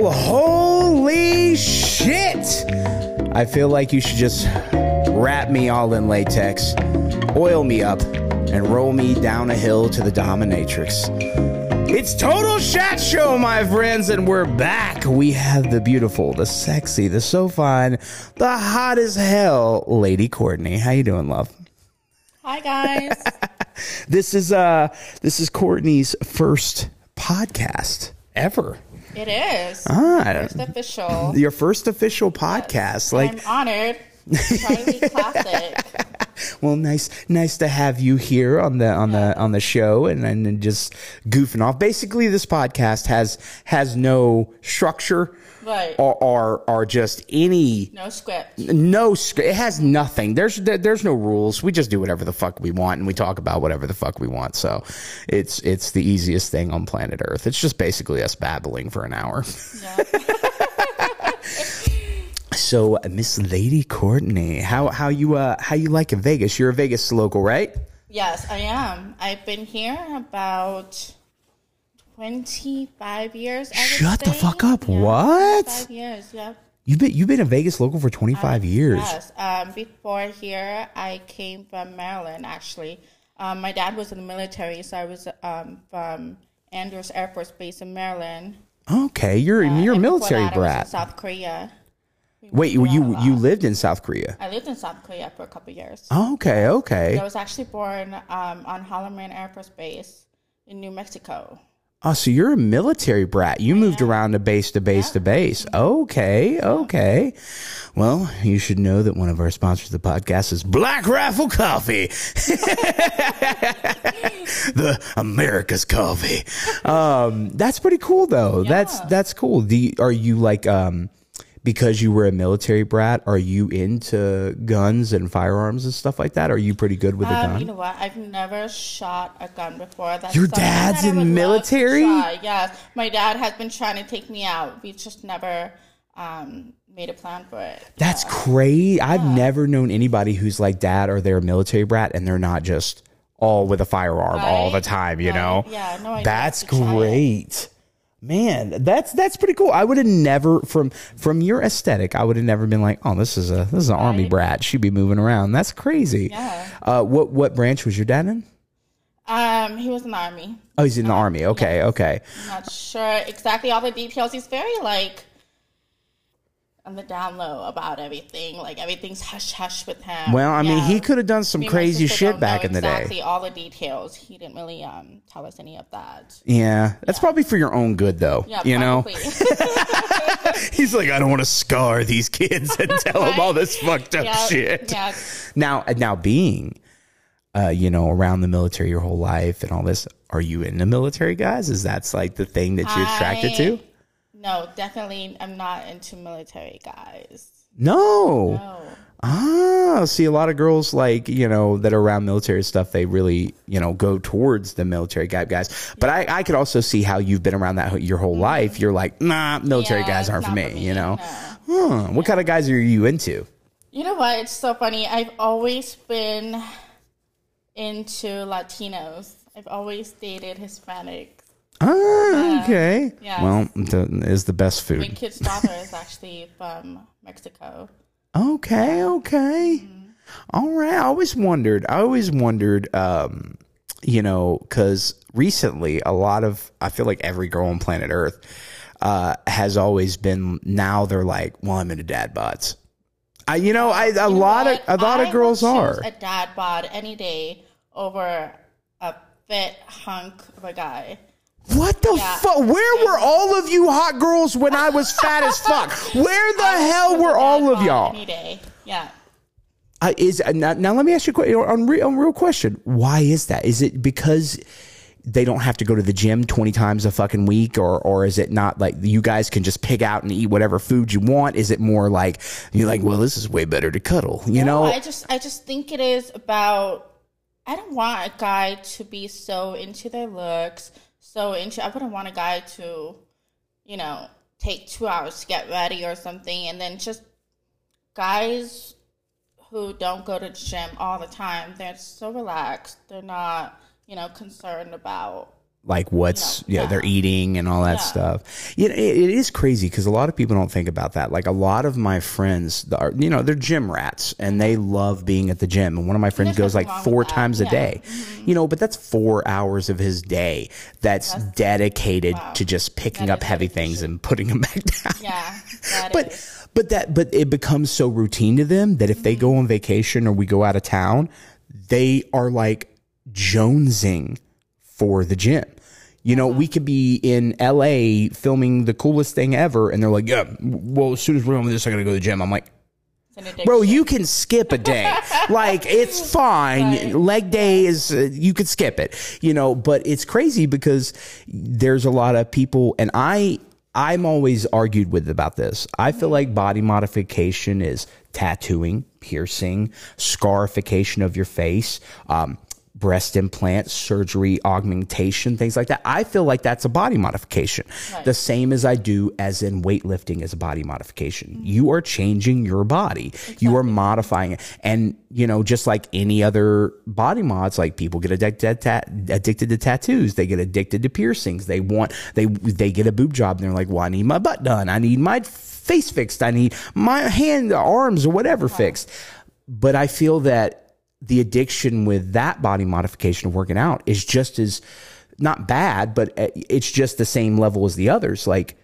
Holy shit! I feel like you should just wrap me all in latex, oil me up, and roll me down a hill to the dominatrix. It's Total Shot Show, my friends, and we're back. We have the beautiful, the sexy, the so fine, the hot as hell, Lady Courtney. How you doing, love? Hi guys. This is uh this is Courtney's first podcast ever. It is. Ah. First official. Your first official podcast. Like I'm honored. Charlie Classic. Well nice nice to have you here on the on the on the show and and just goofing off. Basically this podcast has has no structure Right. or or, or just any No script. no it has nothing. There's there, there's no rules. We just do whatever the fuck we want and we talk about whatever the fuck we want. So it's it's the easiest thing on planet earth. It's just basically us babbling for an hour. Yeah. so uh, miss lady courtney how how you uh how you like in vegas you're a vegas local right yes, I am. I've been here about 25 years. Shut the fuck up. Yeah, What? 25 years, yeah. You've been you've been a Vegas local for 25 years. Yes. Um, before here, I came from Maryland, actually. Um, my dad was in the military, so I was um, from Andrews Air Force Base in Maryland. Okay, you're you're a military that, I was in brat. South Korea. Wait, you you lived in South Korea? I lived in South Korea for a couple years. Okay, okay. I was actually born um, on Holloman Air Force Base in New Mexico. Oh, so you're a military brat. You moved around to base to base to base. Okay, okay. Well, you should know that one of our sponsors of the podcast is Black Rifle Coffee. the America's coffee. Um, that's pretty cool though. That's that's cool. The are you like um because you were a military brat, are you into guns and firearms and stuff like that? Are you pretty good with a Um, gun? you know what? I've never shot a gun before. That's Your dad's in to military? Yes, my dad has been trying to take me out. We've just never um, made a plan for it. That's crazy. I've never known anybody who's like dad or they're a military brat and they're not just all with a firearm all the time, you Right. know? Yeah, no idea That's great. Man, that's that's pretty cool. I would have never from from your aesthetic, I would have never been like, "Oh, this is a this is an army brat. She'd be moving around." That's crazy. Yeah. Uh what what branch was your dad in? Um, he was in the army. Oh, he's in the army. Okay, okay. I'm not sure exactly all the details. He's very like on the down low about everything. Like everything's hush hush with him. Well, I mean, he could have done some Me and my crazy shit back in the day. Exactly all the details. He didn't really um tell us any of that. Yeah, that's probably for your own good, though. Yeah, you know. He's like, I don't want to scar these kids and tell them all this fucked up yeah, shit. yeah. Now, now being, uh, you know, around the military your whole life and all this, are you in the military, guys? Is that's like the thing that you're attracted to? No, definitely. I'm not into military guys. No. No. Ah, see, a lot of girls like you know that are around military stuff. They really you know go towards the military guy guys. But I, I could also see how you've been around that your whole life. You're like, nah, military Mm-hmm. Yeah, guys aren't for not me. You know. no. Huh, what kind of guys are you into? You know what? It's so funny. I've always been into Latinos. I've always dated Hispanics. Ah, okay. yeah. Well, the, is the best My food. kid's father is actually from Mexico. Okay, okay. All right. I always wondered. I always wondered. Um, you know, because recently a lot of I feel like every girl on planet Earth uh, has always been. Now they're like, well, I'm into dad bods. I, you know, I a You lot of a lot I of girls are. a dad bod any day over a fit hunk of a guy. What the Yeah. fuck? Where were all of you hot girls when I was fat as fuck? Where the hell were all of y'all? Any day. Yeah. Uh, is uh, now, now let me ask you a question on real, on real question. Why is that? Is it because they don't have to go to the gym 20 times a fucking week or or is it not like you guys can just pick out and eat whatever food you want? Is it more like you're like, well, this is way better to cuddle, you know? I just I just think it is about I don't want a guy to be so into their looks, so I wouldn't want a guy to, you know, take two hours to get ready or something and then just guys who don't go to the gym all the time, they're so relaxed. They're not, you know, concerned about like what's you know, yeah. they're eating and all that Yeah. stuff. You know, it, it is crazy because a lot of people don't think about that. Like a lot of my friends are, you know, they're gym rats and they love being at the gym. And one of my friends goes like four with that. times a Yeah. day. You know, but that's four hours of his day that's, dedicated to just picking That up heavy things and putting them back down. Yeah. But is- but that but it becomes so routine to them that if they go on vacation or we go out of town, they are like jonesing for the gym. You know, we could be in LA filming the coolest thing ever, and they're like, "Yeah, well, as soon as we're done with this, I gotta go to the gym." I'm like, it's an addiction. "Bro, you can skip a day. like it's fine. Right. Leg day is uh, you could skip it. You know, but it's crazy because there's a lot of people, and I I'm always argued with about this. I feel like body modification is tattooing, piercing, scarification of your face. Um, breast implant surgery augmentation things like that. I feel like that's a body modification. The same as i do as in weightlifting as a body modification. Mm-hmm. You are changing your body. You are modifying it. And you know just like any other body mods like people get addicted to, addicted to tattoos. They get addicted to piercings. They want they they get a boob job and they're like well i need my butt done. I need my face fixed. I need my hand arms or whatever fixed. But i feel that the addiction with that body modification of working out is just as not bad, but uh, it's just the same level as the others. Like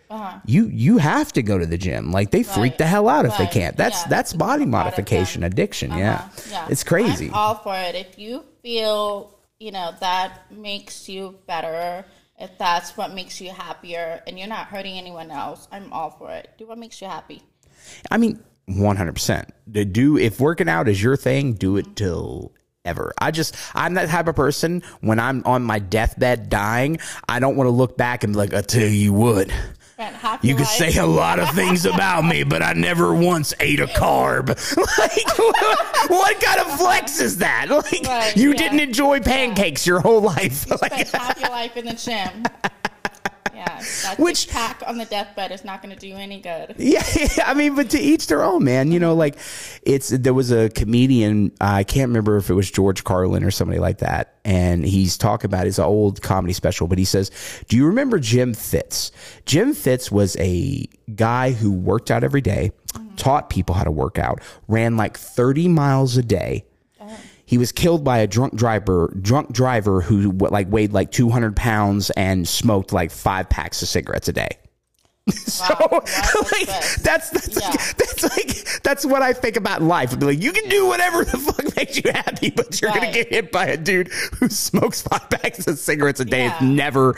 you, you have to go to the gym. Like they freak Uh-huh. The hell out if they can't. That's Yeah. that's body It's a part modification addiction. Yeah. Uh-huh. Yeah. it's crazy. I'm all for it. If you feel, you know, that makes you better, if that's what makes you happier and you're not hurting anyone else, I'm all for it. Do what makes you happy. I mean, one hundred percent. To do if working out is your thing, do it till ever. I just I'm that type of person. When I'm on my deathbed dying, I don't want to look back and be like, "I tell you what." You could say a lot of things about me, but I never once ate a carb. like, what kind of flex is that? Like, Right, you yeah. didn't enjoy pancakes your whole life. Like, spent half your life in the gym. Yeah, Which- pack on the deathbed is not going to do any good. yeah, I mean, but to each their own, man. You know, mm-hmm. like it's there was a comedian. I can't remember if it was George Carlin or somebody like that, and he's talking about his old comedy special. But he says, "Do you remember Jim Fixx? Jim Fixx was a guy who worked out every day, mm-hmm. taught people how to work out, ran like thirty miles a day." He was killed by a drunk driver, drunk driver who like weighed like 200 pounds and smoked like five packs of cigarettes a day. So Wow, that's like that's that's Yeah. like, that's like that's what I think about life. I'd be like, you can do whatever the fuck makes you happy, but you're gonna get hit by a dude who smokes five packs of cigarettes a day. Yeah. Has never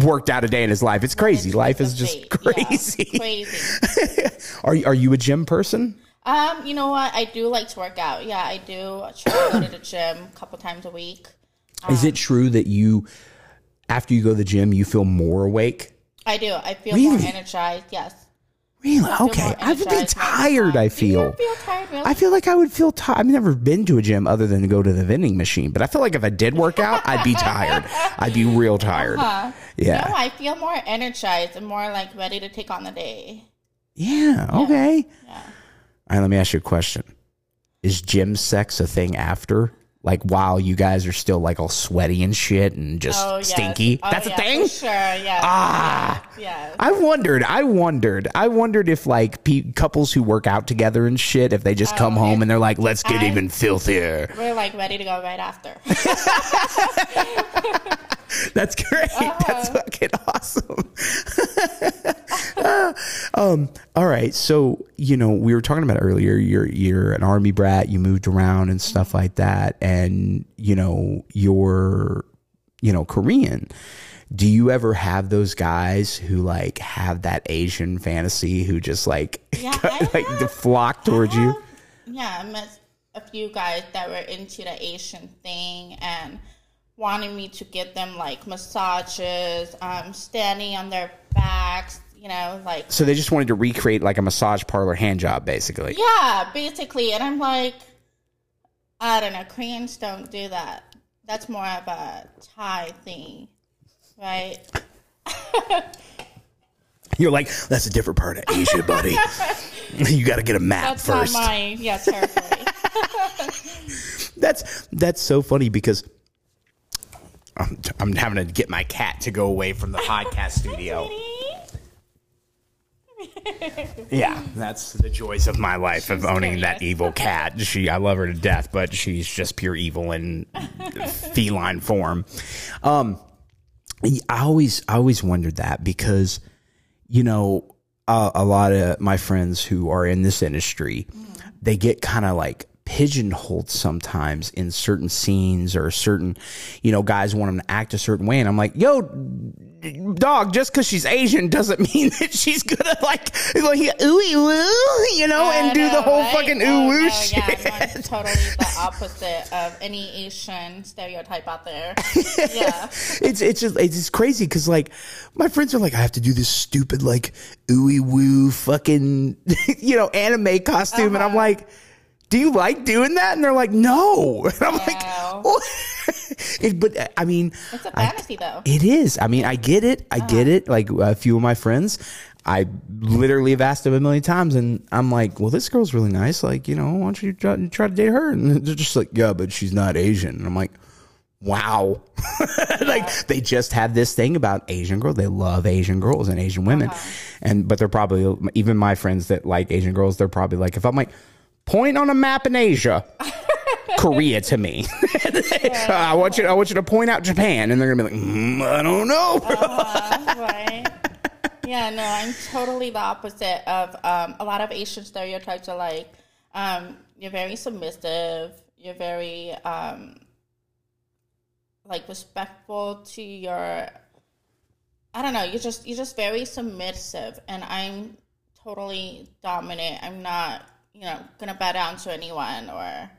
worked out a day in his life. It's crazy. Life is just fate. Yeah, crazy. crazy. are you, are you a gym person? Um, you know what? I do like to work out. Yeah, I do. I try to go to the gym a couple times a week. is it true that you after you go to the gym you feel more awake? I do. I feel more energized. Yes. Really? Okay. I would be energized all the tired. I feel. feel tired? Really? I feel like I would feel tired. I've never been to a gym other than to go to the vending machine, but I feel like if I did work out, I'd be tired. I'd be real tired. Yeah. No, I feel more energized and more like ready to take on the day. Yeah. Okay. Yeah. All right. Let me ask you a question. Is gym sex a thing after? Like while you guys are still like all sweaty and shit and just Oh, yes. stinky? Oh, That's yeah, a thing? Sure. Yeah. Ah. Yeah. I wondered. I wondered. I wondered if like pe- couples who work out together and shit, if they just come home and they're like, "Let's get I- even filthier." We're like ready to go right after. That's great. Uh-huh. That's fucking awesome. um, all right. So, you know, we were talking about earlier, you're you're an army brat, you moved around and stuff like that, and you know, you're you know, Korean. Do you ever have those guys who like have that Asian fantasy who just like Yeah, like have. flock towards you? Um, yeah, I met a few guys that were into the Asian thing and wanted me to get them like massages, um, standing on their backs, you know, like So they just wanted to recreate like a massage parlor hand job basically. yeah, basically. And I'm like, I don't know, Koreans don't do that. That's more of a Thai thing, right? You're like, that's a different part of Asia, buddy. you got to get a map That's first. not my yeah territory. that's that's so funny because I'm, I'm having to get my cat to go away from the podcast studio. Yeah, that's the joys of my life of owning that evil cat. She, I love her to death, but she's just pure evil in feline form. Um, I always, I always wondered that because, you know, uh, a lot of my friends who are in this industry, they get kind of like pigeonholed sometimes in certain scenes or certain, you know, guys want them to act a certain way, and I'm like, yo, dog, just because she's Asian doesn't mean that she's gonna like like ooey woo, you know, and I do the whole right? fucking Oh, ooh woo no, shit. Yeah, mine's totally the opposite of any Asian stereotype out there. Yeah. it's it's just it's just crazy because like my friends are like I have to do this stupid like ooey woo fucking you know anime costume and I'm Uh-huh. like do you like doing that? And they're like no. And I'm No. Oh. like "What?" it, but I mean It's a fantasy though. it is. I mean I get it. I uh-huh. get it. Like a few of my friends I literally have asked them a million times and I'm like well this girl's really nice. Like you know why don't you try, try to date her? And they're just like yeah but she's not Asian. And I'm like wow. Like they just have this thing about asian girls. They love asian girls and asian women. Uh-huh. And but they're probably even my friends that like asian girls they're probably like if i'm like point on a map in asia korea to me i want you i want you to point out japan and they're gonna be like mm, i don't know Uh, right. Yeah, no, I'm totally the opposite of um, a lot of Asian stereotypes are like um, you're very submissive, you're very um, like respectful to your I don't know, you're just you're just very submissive and I'm totally dominant. I'm not, you know, gonna bow down to anyone or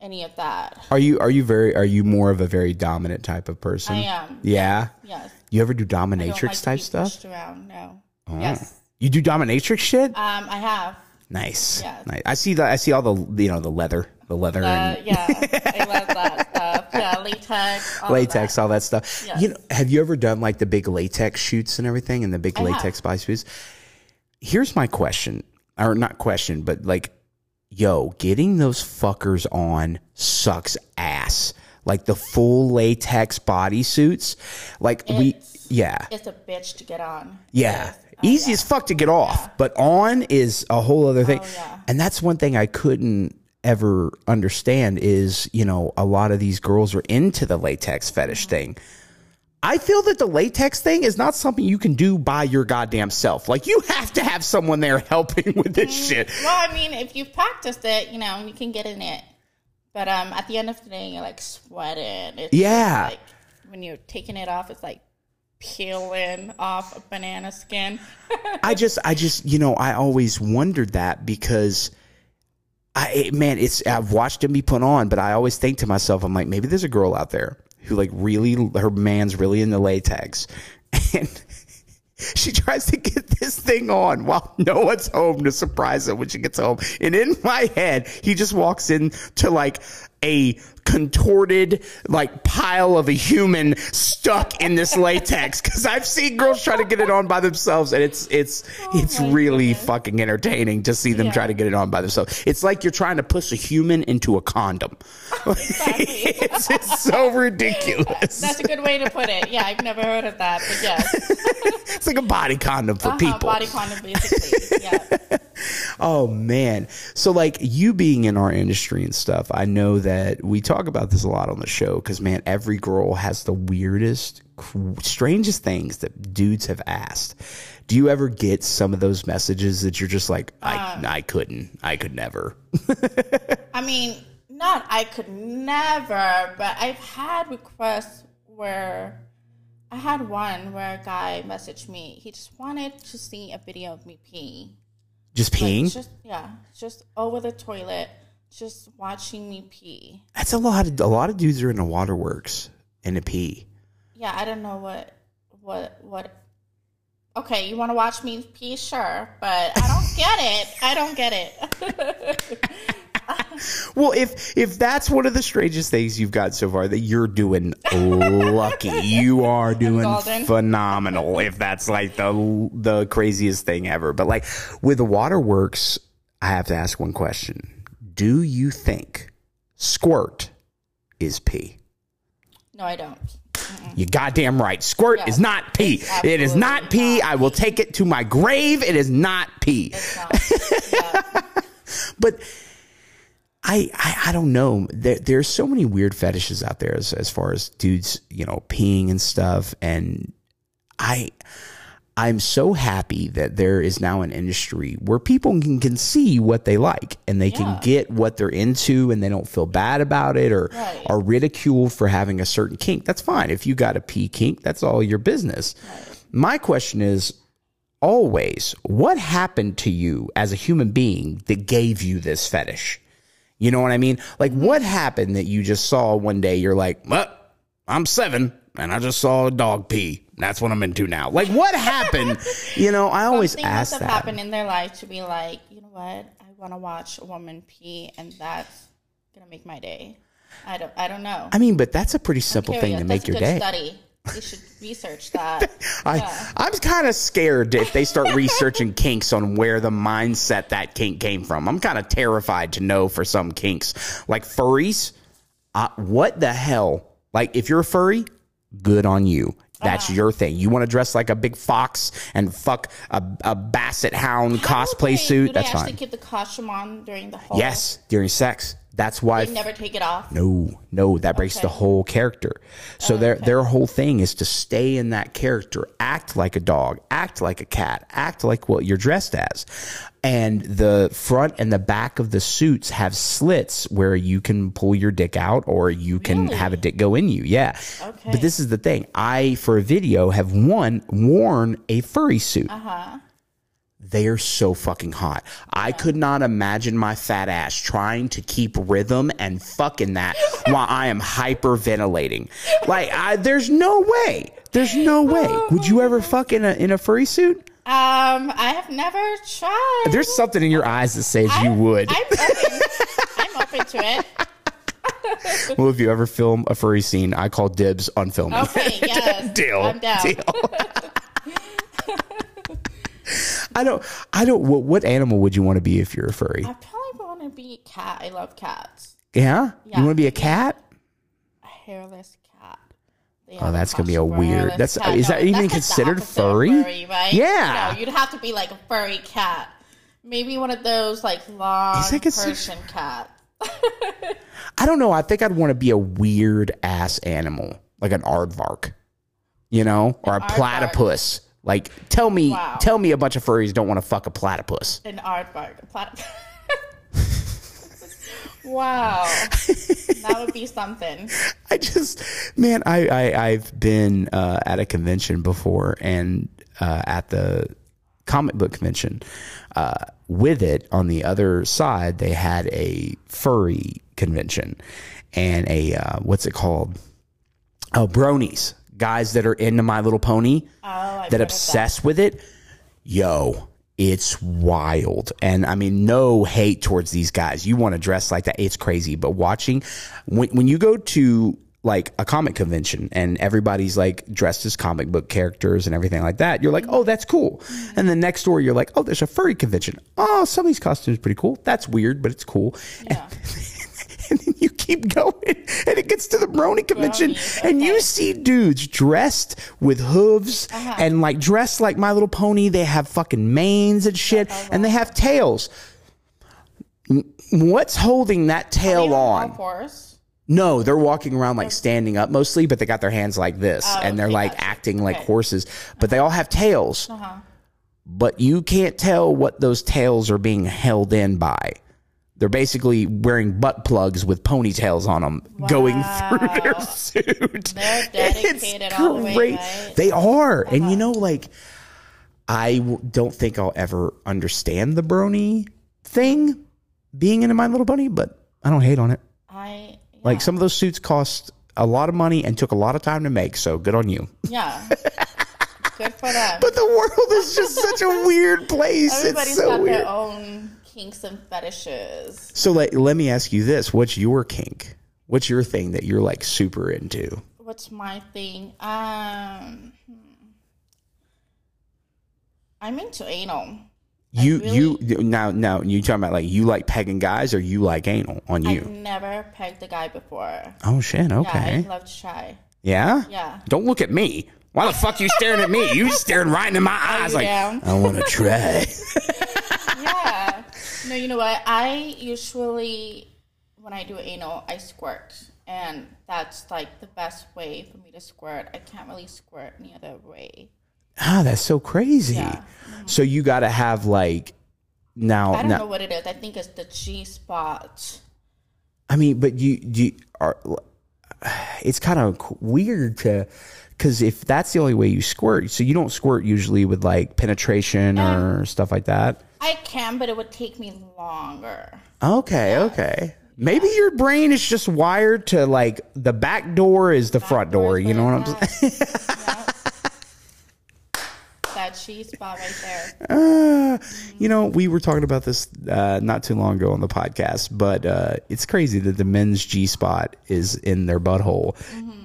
any of that. are you are you very are you more of a very dominant type of person I am. yeah Yes. you ever do like dominatrix to type stuff Around. No. Oh. Yes. you do dominatrix shit Um, I have. Nice. Yes. nice. I see the I see all the you know the leather, the leather Uh, and yeah, I love that stuff. Yeah, latex. all latex, that. all that stuff. Yes. You know, have you ever done like the big latex shoots and everything and the big I have. latex shoots? Here's my question, or not question, but like, yo, getting those fuckers on sucks ass. Like the full latex bodysuits, like we, yeah, It's a bitch to get on. yeah. Oh, Easy yeah. as fuck to get off, but on is a whole other thing. Oh, yeah. And that's one thing I couldn't ever understand is, you know, a lot of these girls are into the latex fetish Mm-hmm. thing. I feel that the latex thing is not something you can do by your goddamn self. Like you have to have someone there helping with this Mm-hmm. shit. Well, I mean, if you've practiced it, you know, you can get in it. But um, at the end of the day, you're like sweating. It's Yeah. like when you're taking it off, it's like peeling off a banana skin. I just, I just, you know, I always wondered that because I, man, it's, I've watched him be put on, but I always think to myself, I'm like, maybe there's a girl out there who like really, her man's really into latex. And she tries to get this thing on while no one's home to surprise her when she gets home. And in my head, he just walks in to like a contorted like pile of a human stuck in this latex because I've seen girls try to get it on by themselves and it's it's it's really goodness. fucking entertaining to see them Yeah. try to get it on by themselves. It's like you're trying to push a human into a condom. it's, it's so ridiculous. That's a good way to put it. Yeah, I've never heard of that, but yes. It's like a body condom for Uh-huh, people. Body condom, basically. Yeah. Oh man. So like you being in our industry and stuff, I know that we talk about this a lot on the show cuz man, every girl has the weirdest strangest things that dudes have asked. Do you ever get some of those messages that you're just like I Um, I couldn't. I could never. I mean, not I could never, but I've had requests where I had one where a guy messaged me. He just wanted to see a video of me peeing. Just Like, peeing? just yeah, just over the toilet, just watching me pee. That's a lot of a lot of dudes are in the waterworks and a pee. Yeah, I don't know what what what. Okay, you want to watch me pee? Sure, but I don't get it. I don't get it. Well, if if that's one of the strangest things you've got so far, that you're doing lucky. You are doing phenomenal. If that's like the the craziest thing ever. But like with the waterworks, I have to ask one question: Do you think squirt is pee? no, I don't. You goddamn right. Squirt Yeah. is not pee. It's not absolutely pee. not I will take it to my grave. It is not pee. Not. Yeah. But I, I I don't know. There, there's so many weird fetishes out there as as far as dudes, you know, peeing and stuff. And I I'm so happy that there is now an industry where people can, can see what they like and they can get what they're into and they don't feel bad about it or Right. are ridiculed for having a certain kink. That's fine. If you got a pee kink, that's all your business. My question is always what happened to you as a human being that gave you this fetish? You know what I mean? Like, what mm. happened that you just saw one day? You're like, well, I'm seven and I just saw a dog pee. That's what I'm into now. Like, what happened? you know, I always Something ask must have that. happened in their life to be like, you know what? I want to watch a woman pee, and that's gonna make my day. I don't. I don't know. I mean, but that's a pretty simple thing Curious. to make That's your good day. Study. You should research that. I, I'm kind of scared if they start researching kinks on where the mindset that kink came from. I'm kind of terrified to know for some kinks, like furries. Uh, what the hell? Like, if you're a furry, good on you. That's Uh-huh. your thing. You want to dress like a big fox and fuck a, a basset hound How cosplay they- suit. Do they That's actually fine. keep the costume on during the whole? Yes, during sex. That's why. They never take it off. No, no, that breaks the whole character. So their their whole thing is to stay in that character, act like a dog, act like a cat, act like what you're dressed as. And the front and the back of the suits have slits where you can pull your dick out or you can Really? have a dick go in you. Yeah. Okay. But this is the thing. I for a video have one worn a furry suit. Uh-huh. They are so fucking hot. I could not imagine my fat ass trying to keep rhythm and fucking that while I am hyperventilating. Like, I, there's no way. There's no way. Would you ever fuck in a in a furry suit? Um, I have never tried. There's something in your eyes that says you I'm- would. I'm open. I'm open to it. well, if you ever film a furry scene, I call dibs on filming. Okay, yes. Deal. I'm down. Deal. I don't. I don't. What, what animal would you want to be if you're a furry? I probably want to be a cat. I love cats. Yeah. Yeah. You want to be a cat? A hairless cat. They Oh, that's gonna be a weird- that's- cat. is that even that's like the considered of furry? right? Yeah. No, you'd have to be like a furry cat. Maybe one of those like long Persian cat. I don't know. I think I'd want to be a weird ass animal, like an aardvark, you know, or a aardvark. platypus. Like, tell me, Wow. tell me a bunch of furries don't want to fuck a platypus. An aardvark. A platypus. wow. that would be something. I just, man, I, I I've been uh, at a convention before, and uh, at the comic book convention, uh, with it on the other side, they had a furry convention, and a uh, what's it called? Oh, bronies, guys that are into My Little Pony Oh, that obsess with it. Yo, it's wild. And I mean, no hate towards these guys. You want to dress like that. It's crazy. But watching, when, when you go to like a comic convention and everybody's like dressed as comic book characters and everything like that, you're like, oh, that's cool. And then next door, you're like, oh, there's a furry convention. Oh, some of these costumes are pretty cool. That's weird, but it's cool. Yeah. And then you keep going, and it gets to the Brony convention, Bronies, and you see dudes dressed with hooves and like dressed like My Little Pony. They have fucking manes and shit, and they have tails. What's holding that tail on? No, they're walking around like standing up mostly, but they got their hands like this, and they're Oh, okay, like gotcha. acting like Okay. horses, but they all have tails. Uh-huh. But you can't tell what those tails are being held in by. They're basically wearing butt plugs with ponytails on them, going through their suit. They're It's dedicated all the way, great. right? Uh-huh. They are, and you know, like I w- don't think I'll ever understand the brony thing, being into My Little Bunny, but I don't hate on it. I Like some of those suits cost a lot of money and took a lot of time to make, so good on you. yeah. Good for them. But the world is just such a weird place. Everybody's it's so got weird. their own kinks and fetishes. So like, let me ask you this: What's your kink? What's your thing that you're like super into? What's my thing? Um, hmm. I'm into anal. You really- you now now you talking about like you like pegging guys or you like anal on you? I've never pegged a guy before. oh shit! Okay, Yeah. I'd love to try. Yeah? Yeah. Don't look at me. Why the fuck you staring at me? You staring right into my eyes like down? I want to try. Yeah. No, you know what? I usually, when I do anal, I squirt. And that's like the best way for me to squirt. I can't really squirt any other way. ah, that's so crazy. Yeah. So you got to have like now. I don't now know what it is. I think it's the G spot. I mean, but you you are. It's kind of weird to, because if that's the only way you squirt, so you don't squirt usually with like penetration or stuff like that. I can, but it would take me longer. Okay, okay. Maybe your brain is just wired to like the back door is the front door. You know what I'm saying? That G spot right there. Uh, you know, we were talking about this uh, not too long ago on the podcast, but uh, it's crazy that the men's G spot is in their butthole,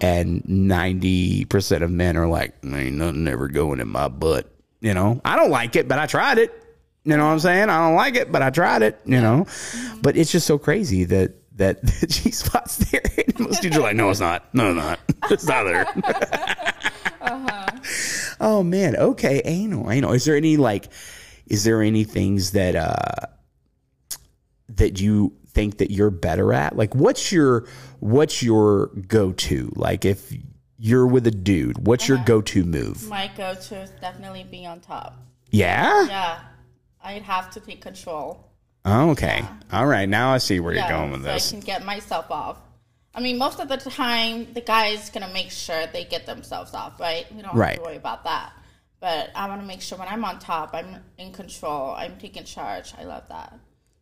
and ninety percent of men are like, "Ain't nothing ever going in my butt." You know, I don't like it, but I tried it. You know what I'm saying? I don't like it, but I tried it. You know, mm-hmm. but it's just so crazy that that the G spot's there. And most dudes are like, "No, it's not. No, it's not. It's not there." Uh-huh. Oh man, okay, anal, anal. Is there any like, is there any things that uh that you think that you're better at? Like, what's your what's your go to? Like, if you're with a dude, what's your uh-huh. go to move? My go to is definitely be on top. Yeah. Yeah. I'd have to take control. Oh, okay. All right. Now I see where Yeah, you're going with so this. I can get myself off. I mean, most of the time, the guy's gonna make sure they get themselves off, right? We don't Right. have to worry about that. But I want to make sure when I'm on top, I'm in control. I'm taking charge. I love that.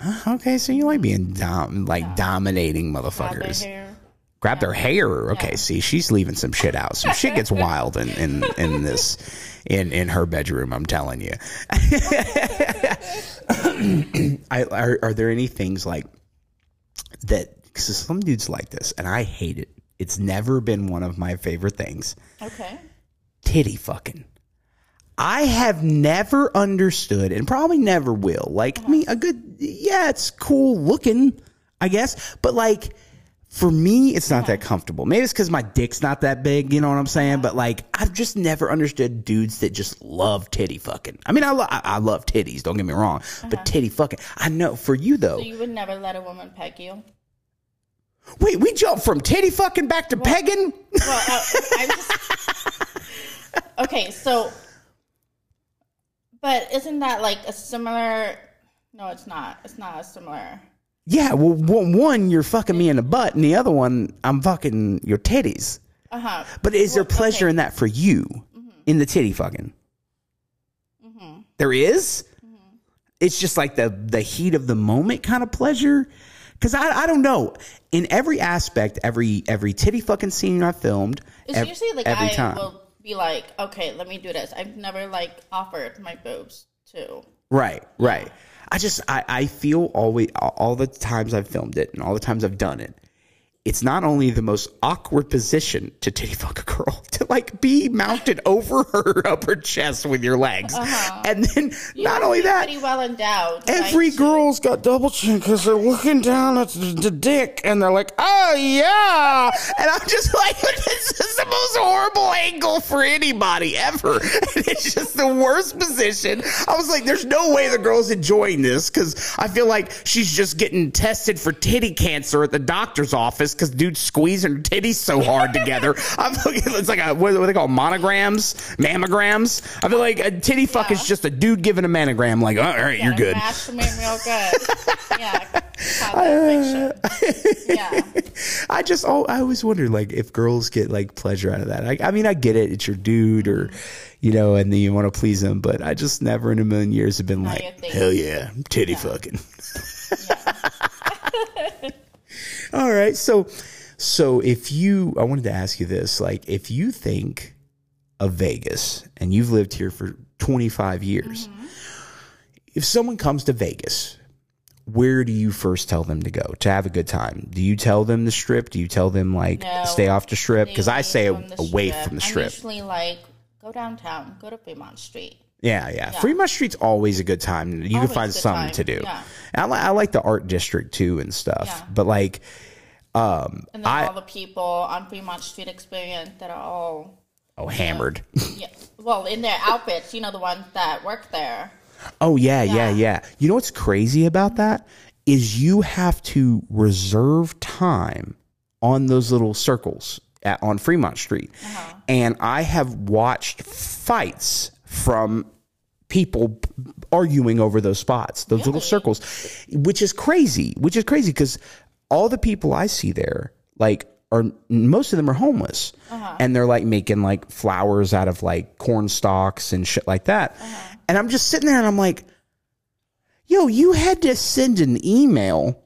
Ah, okay, so you like being dom- like dominating Grab motherfuckers. Grab their hair. Okay, see, she's leaving some shit out. Some shit gets wild in in in this in in her bedroom. I'm telling you. I, are are there any things like that? Because some dudes like this, and I hate it. It's never been one of my favorite things. Okay. Titty fucking. I have never understood, and probably never will. Like, I mean, a good, yeah, it's cool looking, I guess, but like, for me, it's not that comfortable. Maybe it's because my dick's not that big, you know what I'm saying? But like, I've just never understood dudes that just love titty fucking. I mean, I, lo- I, I love titties, don't get me wrong, but titty fucking. I know for you though. So you would never let a woman peg you? Wait, we jumped from titty fucking back to pegging? Well, uh, I'm just okay. So, but isn't that like a similar? No, it's not. It's not a similar. Yeah, well, one, one, you're fucking me in the butt, and the other one, I'm fucking your titties. Uh huh. But is there pleasure okay. in that for you mm-hmm. in the titty fucking? Mm-hmm. There is? Mm-hmm. It's just like the the heat of the moment kind of pleasure. Cause I I don't know. In every aspect, every every titty fucking scene I filmed, It's ev- usually like every guy time. will be like, "Okay, let me do this." I've never like offered my boobs to. Right, right. I just I, I feel always all the times I've filmed it and all the times I've done it, it's not only the most awkward position to titty fuck a girl to like be mounted over her upper chest with your legs, uh-huh. and then not only that, pretty well endowed. every like, girl's got double chin because they're looking down at the, the dick and they're like, oh yeah, and I'm just like, this is the most horrible angle for anybody ever. And it's just the worst position. I was like, there's no way the girl's enjoying this because I feel like she's just getting tested for titty cancer at the doctor's office because dude's squeezing her titties so hard together. I'm looking, it's like a what do they call monograms, mammograms. I feel like a titty fuck is just a dude giving a mammogram. Like, all right, you're good. Them in real good. yeah. Picture. Yeah. I just oh I always wonder like if girls get like pleasure out of that. I, I mean I get it, it's your dude or you know, and then you want to please them, but I just never in a million years have been like, hell yeah, titty fucking. All right, so so if you, I wanted to ask you this, like if you think of Vegas and you've lived here for 25 years, mm-hmm. if someone comes to Vegas, where do you first tell them to go to have a good time? Do you tell them the strip? Do you tell them like No. stay off the strip? Because I say from away strip. from the I'm strip. usually like, go downtown, go to Fremont Street. Yeah, yeah. Fremont Street's always a good time. You can find something time, to do. yeah. I, li- I like the art district too and stuff. Yeah. But like, Um, And then I all the people on Fremont Street Experience that are all, oh hammered. yeah, well, in their outfits, you know, the ones that work there. Oh yeah, yeah, Yeah. yeah. You know what's crazy about that is you have to reserve time on those little circles at, on Fremont Street, and I have watched fights from people arguing over those spots, those little circles, which is crazy. Which is crazy because all the people I see there, like, are most of them are homeless, uh-huh. and they're like making like flowers out of like corn stalks and shit like that. Uh-huh. And I'm just sitting there and I'm like, yo, you had to send an email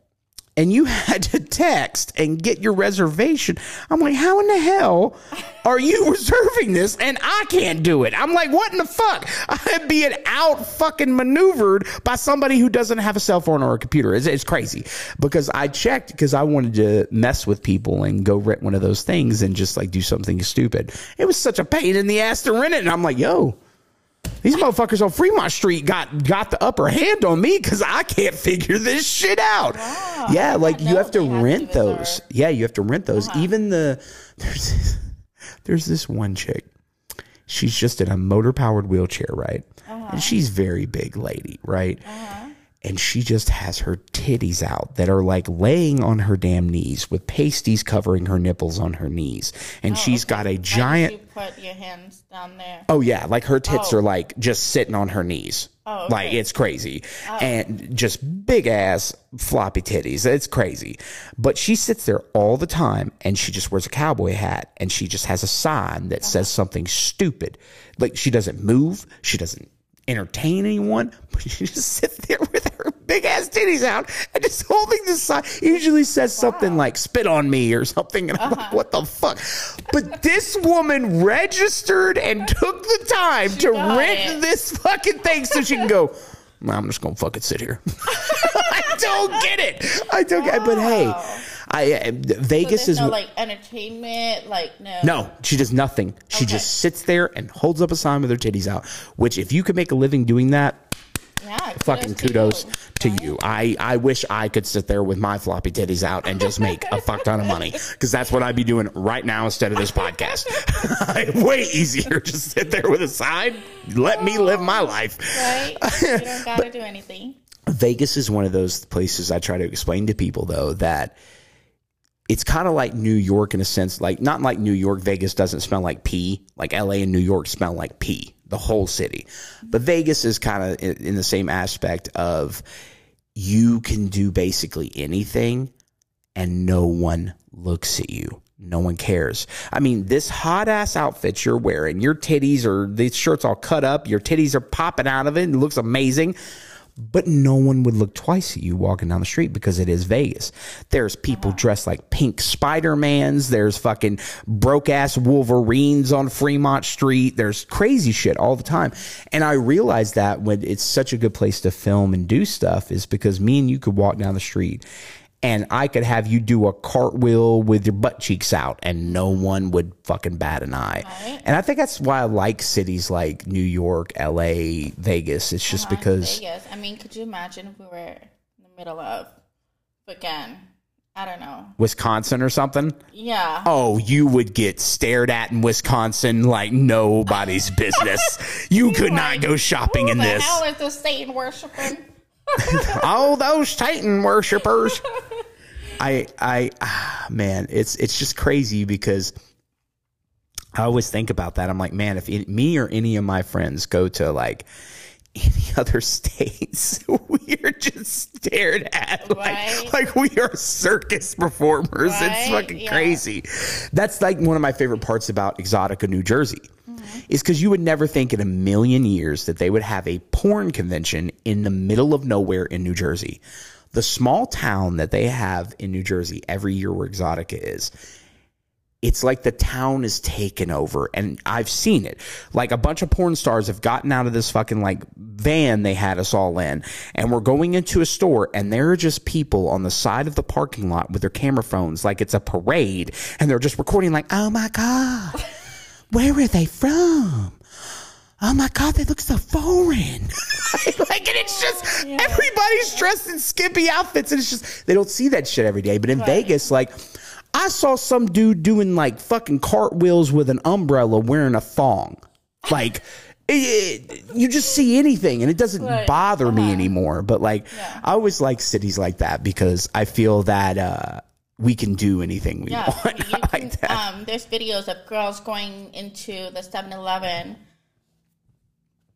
and you had to text and get your reservation. I'm like, how in the hell are you reserving this and I can't do it? I'm like, what in the fuck? I'm being out fucking maneuvered by somebody who doesn't have a cell phone or a computer. It's, it's crazy because I checked because I wanted to mess with people and go rent one of those things and just like do something stupid. It was such a pain in the ass to rent it. And I'm like, yo, these motherfuckers on Fremont Street got got the upper hand on me because I can't figure this shit out. yeah, like you have to they have to rent those. Yeah, you have to rent those. Even the there's there's this one chick. She's just in a motor powered wheelchair, right? And she's very big lady, right? And she just has her titties out that are like laying on her damn knees with pasties covering her nipples on her knees. And oh, she's got a giant You put your hands down there. Oh yeah, like her tits Oh. are like just sitting on her knees. Oh, okay. Like it's crazy. Oh. And just big ass floppy titties. It's crazy. But she sits there all the time and she just wears a cowboy hat and she just has a sign that says uh-huh. something stupid. Like she doesn't move, she doesn't entertain anyone, but she just sits there with her big ass titties out and just holding the sign. Usually says something like spit on me or something. And I'm like, uh-huh. what the fuck? But this woman registered and took the time to rent it. this fucking thing so she can go. I'm just gonna fucking sit here. I don't get it. I don't get. But hey, I uh, Vegas There's is no like entertainment, like no. no, she does nothing. She Okay. just sits there and holds up a sign with her titties out. Which, if you could make a living doing that, Yeah, fucking kudos to you. I, I wish I could sit there with my floppy titties out and just make a fuck ton of money because that's what I'd be doing right now instead of this podcast. Way easier. Just sit there with a sign. Let me live my life. Right? You don't gotta do anything. Vegas is one of those places I try to explain to people though that it's kind of like New York in a sense, like not like New York, Vegas doesn't smell like pee, like LA and New York smell like pee, the whole city. But Vegas is kind of in, in the same aspect of you can do basically anything and no one looks at you. No one cares. I mean, this hot ass outfit you're wearing, your titties are, these shirts all cut up, your titties are popping out of it, and it looks amazing but no one would look twice at you walking down the street because it is Vegas. There's people uh-huh. dressed like pink Spider-Mans. There's fucking broke ass Wolverines on Fremont Street. There's crazy shit all the time. And I realized that when it's such a good place to film and do stuff is because me and you could walk down the street and I could have you do a cartwheel with your butt cheeks out and no one would fucking bat an eye. Right. And I think that's why I like cities like New York, LA, Vegas. It's just uh-huh. because Vegas. I mean, could you imagine if we were in the middle of, again, I don't know. Wisconsin or something. Yeah. Oh, you would get stared at in Wisconsin like nobody's business. You could not go shopping in this. hell is this Satan worshiping? oh, those Titan worshipers. I, I, ah, man, it's it's just crazy because I always think about that. I'm like, man, if it, me or any of my friends go to like any other states, we are just stared at like, Right. like we are circus performers. It's fucking yeah. crazy. That's like one of my favorite parts about Exxxotica, New Jersey. Mm-hmm. Is because you would never think in a million years that they would have a porn convention in the middle of nowhere in New Jersey. The small town that they have in New Jersey every year where Exxxotica is, it's like the town is taken over and i've seen it. Like a bunch of porn stars have gotten out of this fucking like van they had us all in and we're going into a store and there are just people on the side of the parking lot with their camera phones like it's a parade and they're just recording like oh my god where are they from Oh my God, they look so foreign. like, and it's just everybody's dressed in skimpy outfits, and it's just they don't see that shit every day. But in Vegas, like, I saw some dude doing like fucking cartwheels with an umbrella wearing a thong. Like, it, you just see anything and it doesn't Right. bother me Uh-huh. anymore. But like, Yeah. I always like cities like that because I feel that uh, we can do anything we Yeah, want. you I like can, that. um, there's videos of girls going into the 7-Eleven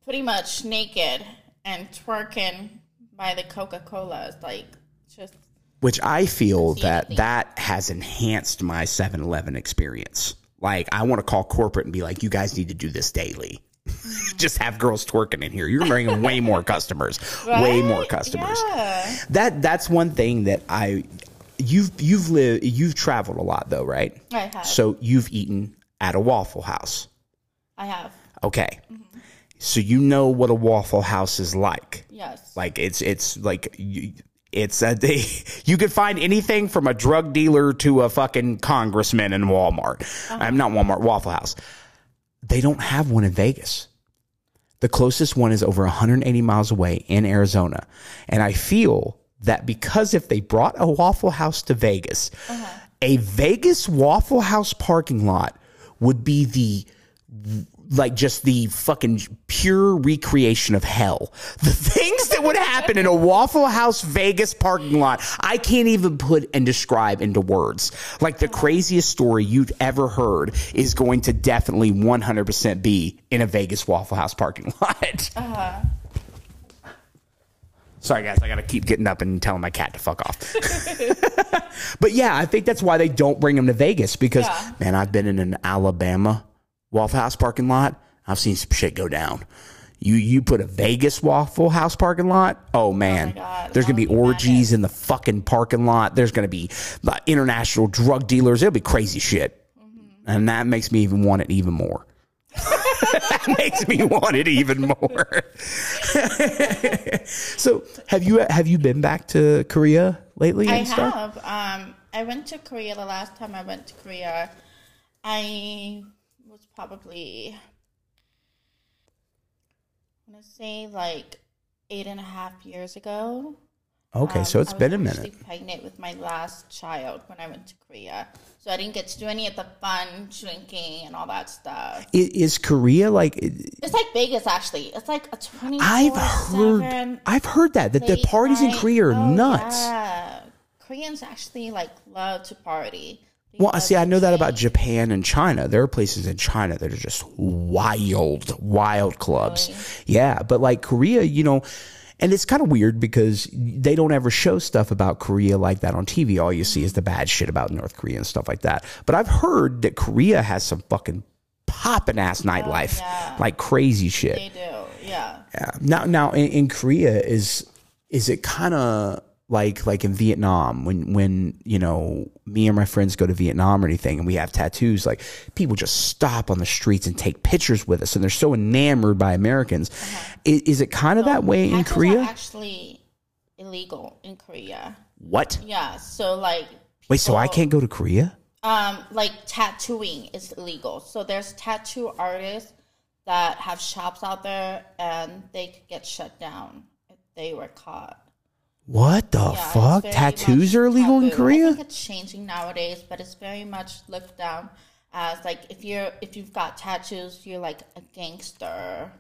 pretty much naked and twerking by the Coca-Colas. Like, just Which I feel that anything. that has enhanced my 7 Eleven experience. Like, I want to call corporate and be like, you guys need to do this daily. Just have girls twerking in here. You're bringing way more customers, way more customers. Yeah. That that's one thing that I you've you've lived you've traveled a lot though, right? I have. So you've eaten at a Waffle House. I have. Okay. So you know what a Waffle House is like. Yes. Like it's it's like you, it's a they, you could find anything from a drug dealer to a fucking congressman in Walmart. Uh-huh. I'm not Walmart, Waffle House. They don't have one in Vegas. The closest one is over 180 miles away in Arizona. And I feel that because if they brought a Waffle House to Vegas, uh-huh. a Vegas Waffle House parking lot would be the like just the fucking pure recreation of hell. The things that would happen in a Waffle House Vegas parking lot, I can't even put and describe into words. Like the uh-huh. craziest story you've ever heard is going to definitely 100% be in a Vegas Waffle House parking lot. Uh-huh. Sorry, guys, I gotta keep getting up and telling my cat to fuck off. but yeah, I think that's why they don't bring them to Vegas because, Yeah. man, I've been in an Alabama Waffle House parking lot. I've seen some shit go down. You you put a Vegas Waffle House parking lot. Oh, oh man, God, there's gonna be oh, be orgies in the fucking parking lot. There's gonna be international drug dealers. It'll be crazy shit, mm-hmm. and that makes me even want it even more. that makes me want it even more. so, have you have you been back to Korea lately I stuff? have. Um, I went to Korea the last time I went to Korea. I was probably, I want to say like eight and a half years ago. Okay, Um, so it's I was been a minute. Pregnant with my last child when I went to Korea, so I didn't get to do any of the fun drinking and all that stuff. I- Is Korea like? It's like Vegas, actually. It's like a twenty. I've heard. I've heard that that the parties in Korea are oh, nuts. Yeah. Koreans actually like love to party. Well, love see, I know that about. Japan and China. There are places in China that are just wild, wild clubs. Really? Yeah, but like Korea, you know, and it's kind of weird because they don't ever show stuff about Korea like that on TV. All you see is the bad shit about North Korea and stuff like that. But I've heard that Korea has some fucking popping ass nightlife, Oh, yeah. like crazy shit. They do, yeah. Yeah. Now, now in, in Korea is is it kind of like like in Vietnam when when you know me and my friends go to Vietnam or anything and we have tattoos like people just stop on the streets and take pictures with us and they're so enamored by Americans. Is, is it kind of that way in Korea? actually illegal in Korea. What? Yeah, so like Wait, so I can't go to Korea? um like tattooing is illegal. So there's tattoo artists that have shops out there and they could get shut down if they were caught. What the Yeah, fuck? Tattoos are illegal in taboo. I Korea? think it's changing nowadays, but it's very much looked down as like if you're if you've got tattoos, you're like a gangster.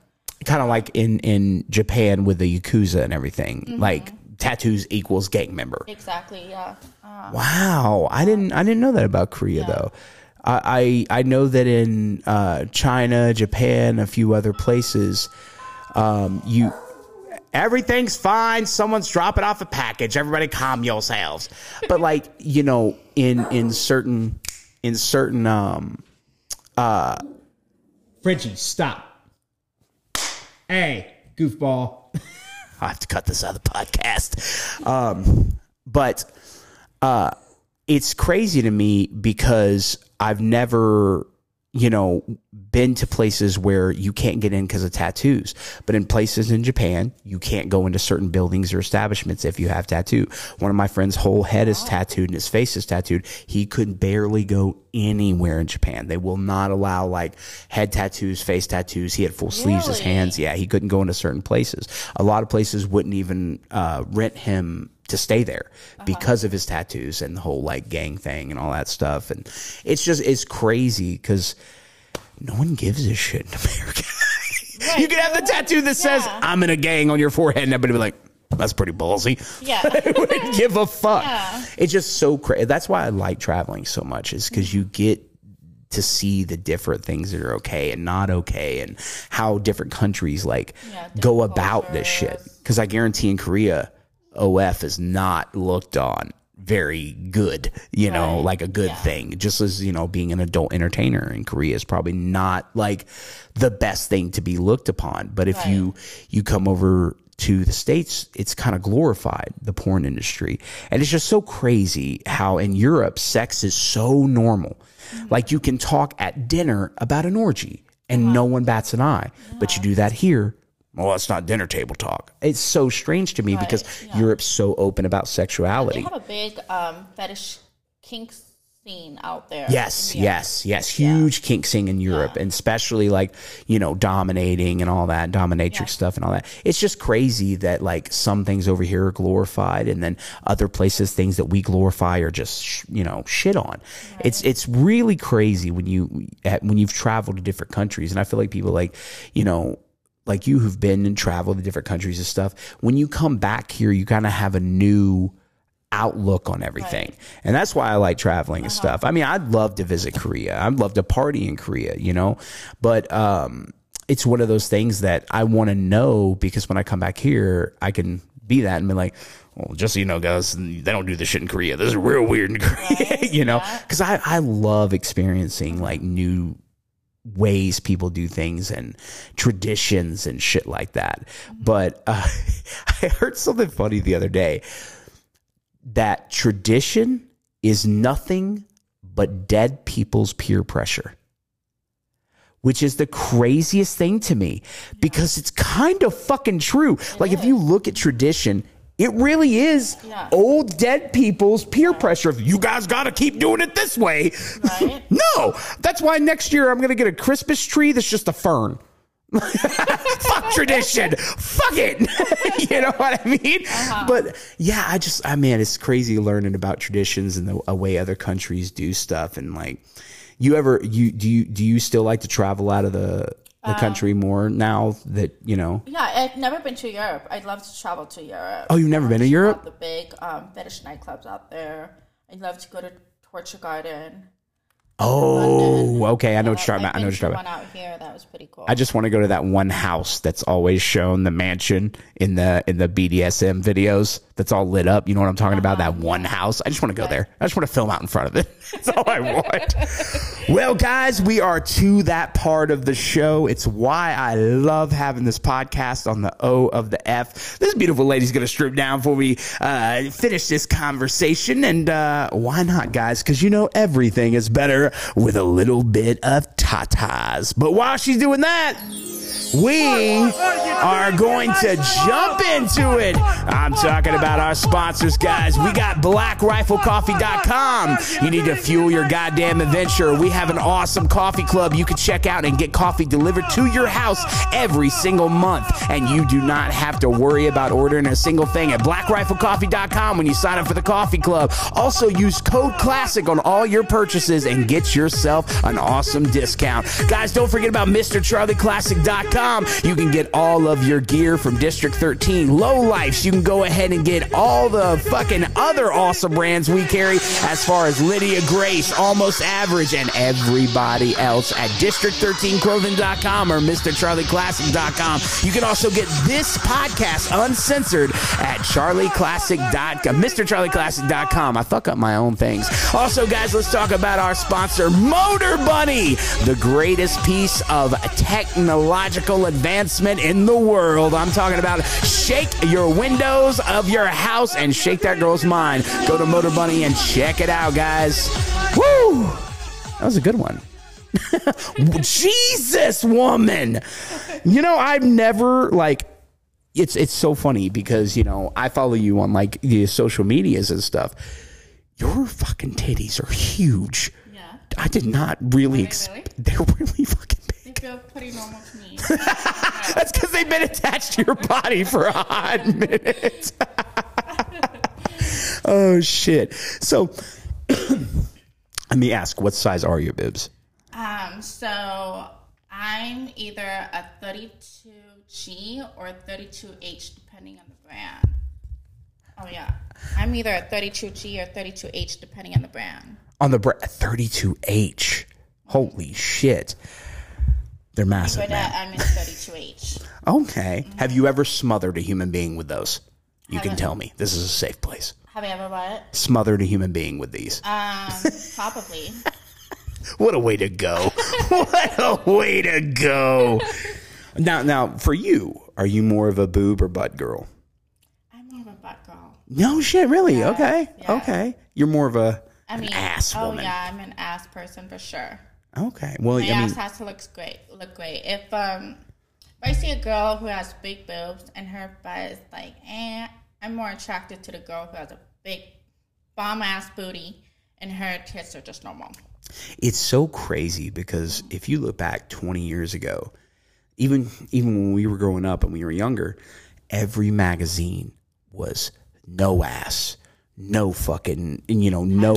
Kind of like in in Japan with the yakuza and everything. Mm-hmm. Like tattoos equals gang member. Exactly, yeah. Uh, Wow, I didn't I didn't know that about Korea though. I, I I know that in uh, China, Japan, a few other places, um, you everything's fine. Someone's dropping off a package. Everybody, calm yourselves. But like you know, in in certain in certain um, uh, Frenchie, stop. Hey, goofball. I have to cut this out of the podcast. Um, but uh, it's crazy to me because I've never, you know, been to places where you can't get in because of tattoos. But in places in Japan, you can't go into certain buildings or establishments if you have tattoo. One of my friend's whole head is tattooed and his face is tattooed. He could barely go anywhere in Japan. They will not allow like head tattoos, face tattoos. He had full sleeves, his hands. Yeah, he couldn't go into certain places. A lot of places wouldn't even uh, rent him to stay there uh-huh. because of his tattoos and the whole like gang thing and all that stuff. And it's just it's crazy because no one gives a shit in America. you can have the tattoo that says Yeah. "I'm in a gang" on your forehead, and everybody be like, "That's pretty ballsy." Yeah. I wouldn't give a fuck. Yeah. It's just so crazy. That's why I like traveling so much, is because you get to see the different things that are okay and not okay, and how different countries like Yeah, go different about this shit. Because I guarantee in Korea, OF is not looked on very good, you know, Right. like a good Yeah. thing. Just as, you know, being an adult entertainer in Korea is probably not like the best thing to be looked upon. But if you you come over to the states, it's kind of glorified the porn industry. And it's just so crazy how in Europe sex is so normal. Mm-hmm. Like you can talk at dinner about an orgy and uh-huh. no one bats an eye. But you do that here, well, it's not dinner table talk. It's so strange to me because yeah. Europe's so open about They sexuality. have a big um, fetish kink scene out there. Yes, Yeah. yes, yes. Huge kink scene in Europe, and especially like, you know, dominating and all that, dominatrix Yeah. stuff and all that. It's just crazy that like some things over here are glorified and then other places things that we glorify are just, sh- you know, shit on. It's it's really crazy when you when you've traveled to different countries and I feel like people like, you know, like you who've been and traveled to different countries and stuff, when you come back here, you kind of have a new outlook on everything. And that's why I like traveling and stuff. I mean, I'd love to visit Korea. I'd love to party in Korea, you know? But um it's one of those things that I want to know because when I come back here, I can be that and be like, well, just so you know, guys, they don't do this shit in Korea. This is real weird in Korea, you know? Because I, I love experiencing like new ways people do things and traditions and shit like that. But uh, I heard something funny the other day that tradition is nothing but dead people's peer pressure. Which is the craziest thing to me because it's kind of fucking true. like, if you look at tradition, it really is Yeah. old dead people's peer pressure. Of, you guys got to keep doing it this way. Right. no, that's why next year I'm going to get a Christmas tree that's just a fern. Fuck tradition. Fuck it. you know what I mean? Uh-huh. But yeah, I just, I mean, it's crazy learning about traditions and the a way other countries do stuff. And like, you ever, you, do you, do you still like to travel out of the, the country more now that, you know? Yeah, I've never been to Europe. I'd love to travel to Europe. Oh, you've never been to Europe? The big um, fetish nightclubs out there. I'd love to go to Torture Garden. Oh, okay. I know what you're talking about. I know what you're talking about. out here. That was pretty cool. I just want to go to that one house that's always shown the mansion in the in the BDSM videos that's all lit up. You know what I'm talking about? That one house. I just want to go there. I just want to film out in front of it. That's all I want. well, guys, we are to that part of the show. It's why I love having this podcast on the O of the F. This beautiful lady's going to strip down before we uh, finish this conversation. And uh, why not, guys? Because you know everything is better with a little bit of tatas. But while she's doing that, we are going to jump into it. I'm talking about our sponsors, guys. We got blackriflecoffee.com. You need to fuel your goddamn adventure. We have an awesome coffee club you can check out and get coffee delivered to your house every single month. And you do not have to worry about ordering a single thing at blackriflecoffee.com when you sign up for the coffee club. Also, use code CLASSIC on all your purchases and get yourself an awesome discount. Guys, don't forget about MrCharlieClassic.com. You can get all of your gear from District 13, Low Lifes. You can go ahead and get all the fucking other awesome brands we carry as far as Lydia Grace, Almost Average, and everybody else at District13Clothing.com or MrCharlieClassic.com. You can also get this podcast uncensored at CharlieClassic.com, MrCharlieClassic.com. I fuck up my own things. Also, guys, let's talk about our sponsor, Motor Bunny, the greatest piece of technological advancement in the world. I'm talking about shake your windows of your house and shake that girl's mind. Go to Motor Bunny and check it out, guys. Woo! That was a good one. Jesus, woman. You know, I've never like it's it's so funny because, you know, I follow you on like the social medias and stuff. Your fucking titties are huge. yeah. I did not really really? expect they're really fucking Pretty normal to me. That's because they've been attached to your body for a hot minute. oh shit. So let me ask, what size are your bibs? Um, so I'm either a 32G or 32H, depending on the brand. Oh yeah, I'm either a 32G or 32H, depending on the brand. On the bra- 32H. Holy shit. They're massive, But uh, man. I'm in 32H. Okay. Have you ever smothered a human being with those? You can Haven't. tell me. This is a safe place. Have you ever what? Smothered a human being with these. Um, probably. What a way to go. what a way to go. Now, now, for you, are you more of a boob or butt girl? I'm more of a butt girl. No shit, really? okay. yeah. Okay. You're more of a I mean, an ass oh yeah, I'm an ass person for sure. Okay. Well, My I mean, ass has to look great. Look great. If um, if I see a girl who has big boobs and her butt is like, eh, I'm more attracted to the girl who has a big bomb ass booty and her tits are just normal. it's so crazy because if you look back 20 years ago, even even when we were growing up and we were younger, every magazine was no ass, no fucking, you know, no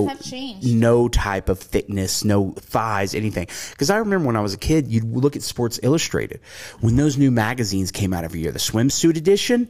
no type of thickness, no thighs, anything. Because I remember when I was a kid, you'd look at Sports Illustrated when those new magazines came out every year, the swimsuit edition.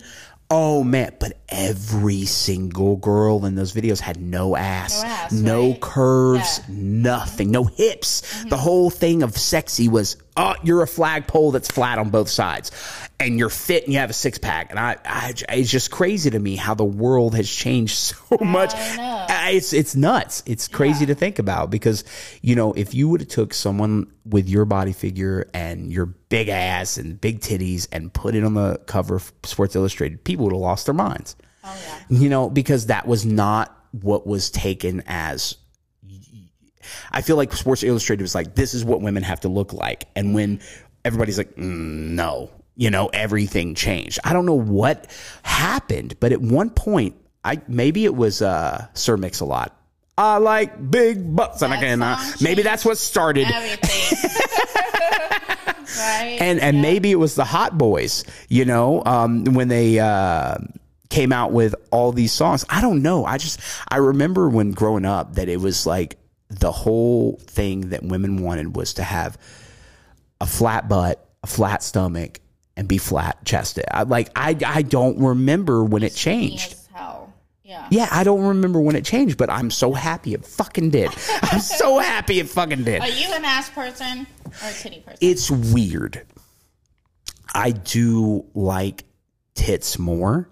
Oh man! But every single girl in those videos had no ass, No ass, no right? curves, Yeah. nothing, no hips. The whole thing of sexy was, oh, you're a flagpole that's flat on both sides, and you're fit and you have a six pack. And I, I, it's just crazy to me how the world has changed so much. It's it's nuts. It's crazy to think about because you know if you would have took someone with your body figure and your big ass and big titties and put it on the cover of Sports Illustrated, people would have lost their minds. Oh yeah. You know because that was not what was taken as. I feel like Sports Illustrated was like, this is what women have to look like, and when everybody's like, mm, no, you know, everything changed. I don't know what happened, but at one point, I maybe it was uh, Sir Mix-a-Lot. I like big butts, and I can. Uh, maybe that's what started. Right. and and maybe it was the Hot Boys, you know, um, when they uh, came out with all these songs. I don't know. I just I remember when growing up that it was like the whole thing that women wanted was to have a flat butt, a flat stomach, and be flat chested. I, like I I don't remember when it changed. Yeah. Yeah, I don't remember when it changed, but I'm so happy it fucking did. I'm so happy it fucking did. Are you an ass person or a titty person? It's weird. I do like tits more,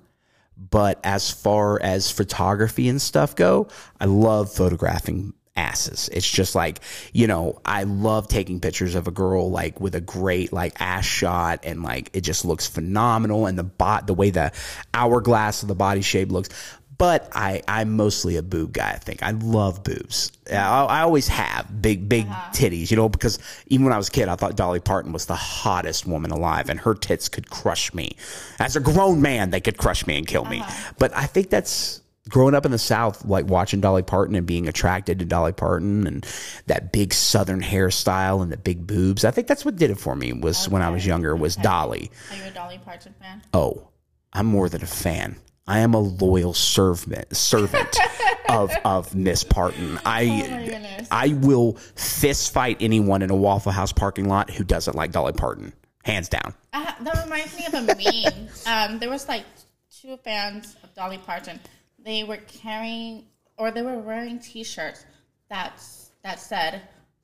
but as far as photography and stuff go, I love photographing asses. It's just like, you know, I love taking pictures of a girl like with a great like ass shot and like it just looks phenomenal and the bot the way the hourglass of the body shape looks. But I, I'm mostly a boob guy. I think I love boobs. I, I always have big, big uh-huh. titties, you know, because even when I was a kid, I thought Dolly Parton was the hottest woman alive, and her tits could crush me. As a grown man, they could crush me and kill me. Uh-huh. But I think that's growing up in the South, like watching Dolly Parton and being attracted to Dolly Parton and that big Southern hairstyle and the big boobs. I think that's what did it for me. Was when I was younger was Dolly. Are you a Dolly Parton fan? Oh, I'm more than a fan. I am a loyal servant servant of of Miss Parton. I my. I will fist fight anyone in a Waffle House parking lot who doesn't like Dolly Parton, hands down. Uh, that reminds me of a meme. um, there was like two fans of Dolly Parton. They were carrying, or they were wearing T-shirts that that said,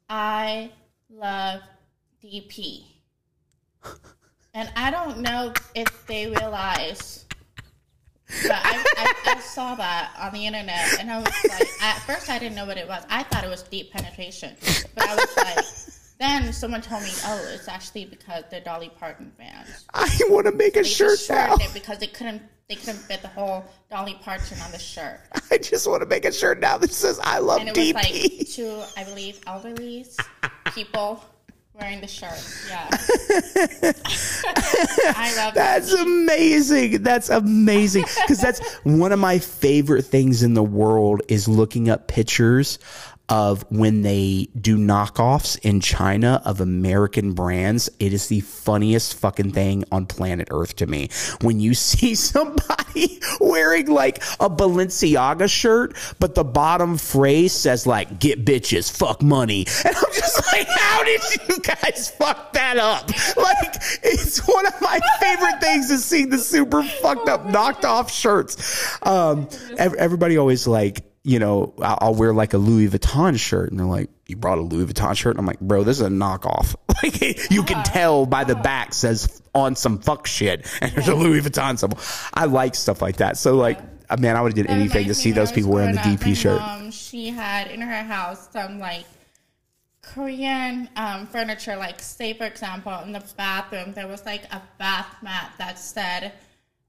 "I love DP," and I don't know if they realize. But I, I, I saw that on the internet, and I was like, at first I didn't know what it was. I thought it was deep penetration, but I was like, then someone told me, oh, it's actually because they're Dolly Parton fans. I want to make a They shirt now. because they couldn't they couldn't fit the whole Dolly Parton on the shirt, I just want to make a shirt now that says I love DP." and it was like two, I believe, elderly people wearing the shirt. Yeah, I love that. That's amazing. That's amazing. Because that's one of my favorite things in the world is looking up pictures of when they do knockoffs in China of American brands. It is the funniest fucking thing on planet Earth to me. When you see somebody wearing like a Balenciaga shirt, but the bottom phrase says like "get bitches, fuck money," and I'm just like, how did you guys fuck that up? Like, it's one of my favorite things to see the super fucked up knocked off shirts. Um, everybody always like you know, I'll, I'll wear like a Louis Vuitton shirt, and they're like, "You brought a Louis Vuitton shirt?" And I'm like, "Bro, this is a knockoff. Like, you can tell by the back says on some fuck shit, and there's a Louis Vuitton symbol. I like stuff like that. So like, uh, man, I would have did anything to see those people wearing the DP shirt. Mom, she had in her house some like Korean um, furniture, like say for example, in the bathroom there was like a bath mat that said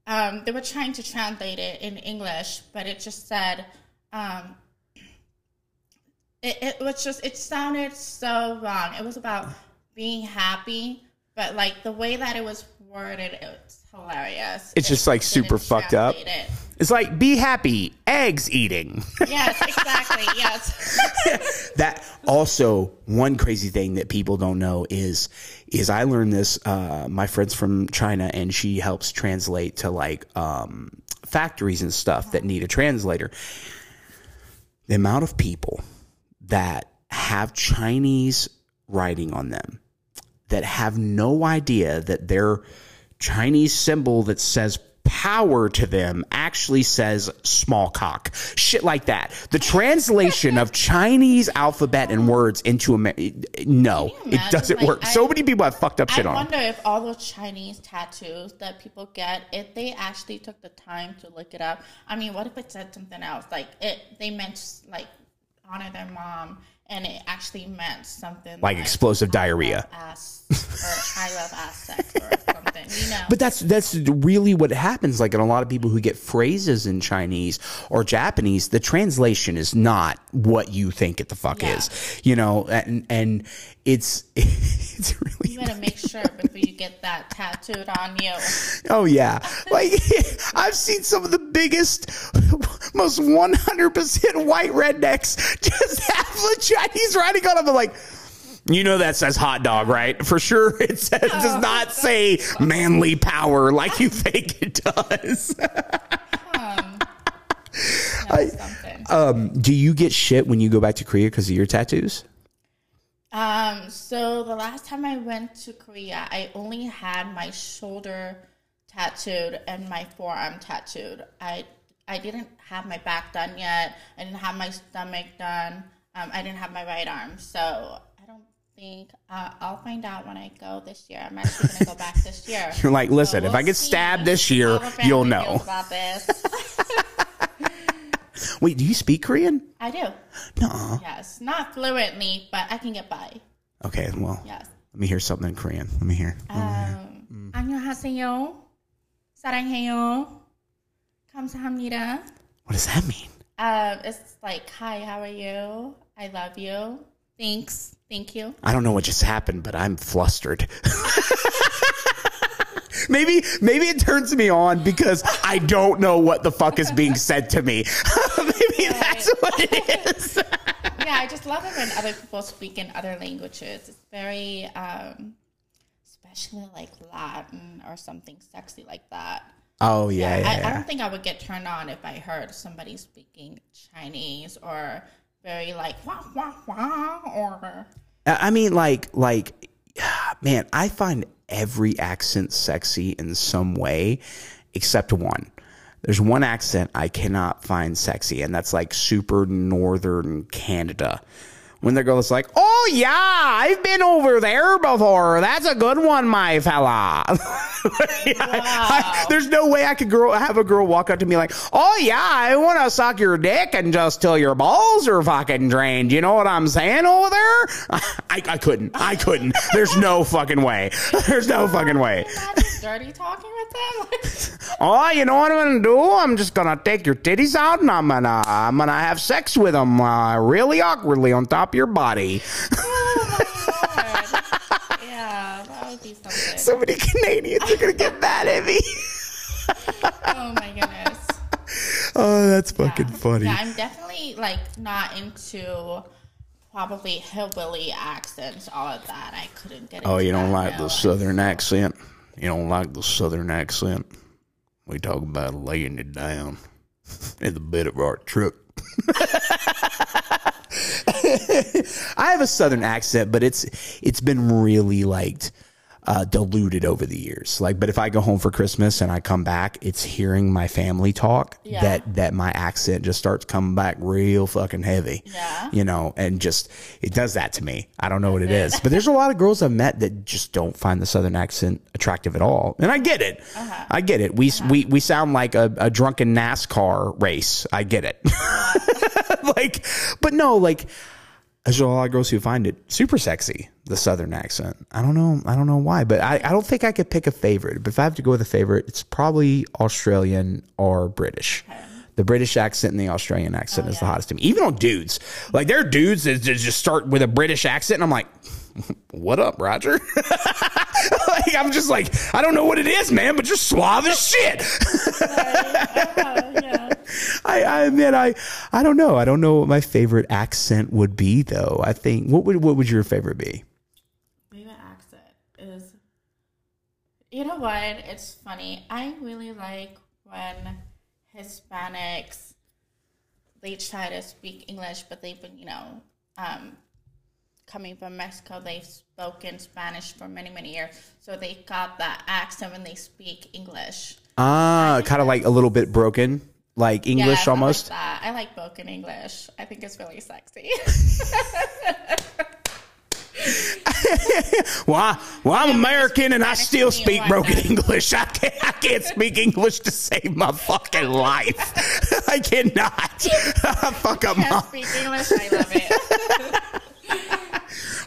um, they were trying to translate it in English, but it just said um, it, it was just it sounded so wrong. It was about being happy, but like the way that it was worded, it was hilarious. It's It just, like, super fucked up. it. It's like, be happy, eggs eating. Yes, exactly. yes. that also one crazy thing that people don't know is is I learned this. Uh, my friend's from China, and she helps translate to like um, factories and stuff that need a translator. The amount of people that have Chinese writing on them that have no idea that their Chinese symbol that says power to them actually says small cock. Shit like that. The translation of Chinese alphabet and words into Amer- no, it doesn't Like, work. so many people have fucked up shit I on. I wonder if all those Chinese tattoos that people get, if they actually took the time to look it up. I mean, what if it said something else? Like it, they meant like honor their mom, and it actually meant something Like explosive I diarrhea. ass, or I love ass sex, or something. You know. But that's that's really what happens. Like in a lot of people who get phrases in Chinese or Japanese, the translation is not what you think it the fuck Yeah. is. You know, and and it's it's really you gotta make sure before you get that tattooed on you. Oh yeah, like I've seen some of the biggest, most one hundred percent white rednecks just have the Chinese writing on them. I'm like, you know that says hot dog, right? For sure, it says does not say manly power like you think it does. That's something. um, do you get shit when you go back to Korea because of your tattoos? Um, so the last time I went to Korea, I only had my shoulder tattooed and my forearm tattooed. I I didn't have my back done yet. I didn't have my stomach done. Um, I didn't have my right arm. So I don't think uh, I'll find out when I go this year. I'm actually gonna go back this year. You're like, listen, So if we'll I get stabbed this year, how the family you'll know. about this. Wait, do you speak Korean? I do. No. Yes, not fluently, but I can get by. Okay, well, Yes. let me hear something in Korean. Let me hear. Um, 안녕하세요. 사랑해요. 감사합니다. What does that mean? Um, it's like, hi, how are you? I love you. Thanks. Thank you. I don't know what just happened, but I'm flustered. maybe maybe it turns me on because I don't know what the fuck is being said to me. that's what it is. Yeah, I just love it when other people speak in other languages. It's very, um, especially like Latin or something sexy like that. Oh yeah, yeah. I, I yeah. don't think I would get turned on if I heard somebody speaking Chinese or very like wah wah wah or I mean, like, like, man, I find every accent sexy in some way, except one. There's one accent I cannot find sexy, and that's like super northern Canada. When the girl is like, "Oh yeah, I've been over there before. That's a good one, my fella." Yeah, I- there's no way I could girl have a girl walk up to me like, "Oh yeah, I want to suck your dick and just till your balls are fucking drained." You know what I'm saying over there? I, I couldn't. I couldn't. There's no fucking way. There's no fucking way. dirty talking with them. Oh, you know what I'm gonna do? I'm just gonna take your titties out and I'm gonna I'm gonna have sex with them uh, really awkwardly on top of your body. oh my lord. Yeah, that would be something. So many Canadians are gonna get mad at me. oh my goodness. Oh, that's fucking funny. Yeah, I'm definitely like not into probably hillbilly accents, all of that. I couldn't get. Oh, you don't that, like no. the southern accent? You don't like the southern accent? We talk about laying it down in the bed of our truck. A southern accent, but it's it's been really like uh, diluted over the years. Like, but if I go home for Christmas and I come back, it's hearing my family talk Yeah. that that my accent just starts coming back real fucking heavy. Yeah. you know, and just it does that to me. I don't know what it is, but there's a lot of girls I've met that just don't find the southern accent attractive at all, and I get it. I get it. We we we sound like a, a drunken NASCAR race. I get it. like, but no, like there's a lot of girls who find it super sexy, the southern accent. I don't know. I don't know why, but I, I don't think I could pick a favorite. But if I have to go with a favorite, it's probably Australian or British. The British accent and the Australian accent oh, is the hottest to me. Even on dudes. Like there are dudes that just start with a British accent and I'm like, what up, Roger? like I'm just like, I don't know what it is, man, but you're suave as shit. I, I admit I I don't know. I don't know what my favorite accent would be though. I think what would what would your favorite be? Favorite accent is. You know what? It's funny. I really like when Hispanics they try to speak English, but they've been, you know, um, coming from Mexico. They've spoken Spanish for many, many years, so they got that accent when they speak English. Ah, kind of like a little bit broken, like English Yes, I almost. Like that. I like broken English. I think it's really sexy. Well, I, well, I'm American and I still speak broken. English. I can't, I can't speak English to save my fucking life. I cannot. Fuck up Can't my speak English. I love it.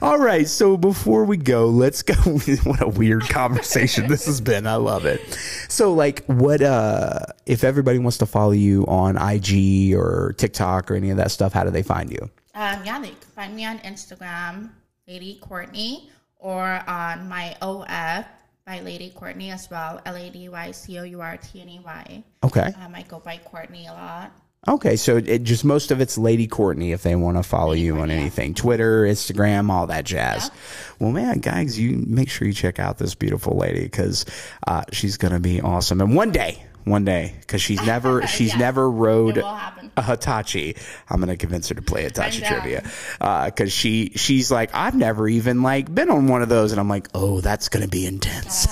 All right, so before we go, let's go. what a weird conversation this has been. I love it. So, like, what uh if everybody wants to follow you on IG or TikTok or any of that stuff? How do they find you? Um, yeah, they can find me on Instagram, Lady Courtney, or on my OF by Lady Courtney as well, L A D Y C O U R T N E Y. Okay, Um, I go by Courtney a lot. Okay. So it just most of it's Lady Courtney if they want to follow you on yeah. anything, Twitter, Instagram, all that jazz. Well, man, guys, you make sure you check out this beautiful lady because uh, she's gonna be awesome. And one day, one day, because she's never she's Yeah. never rode It will happen. a Hitachi. I'm gonna convince her to play Hitachi trivia because she she's like I've never even like been on one of those, and I'm like, oh, that's gonna be intense.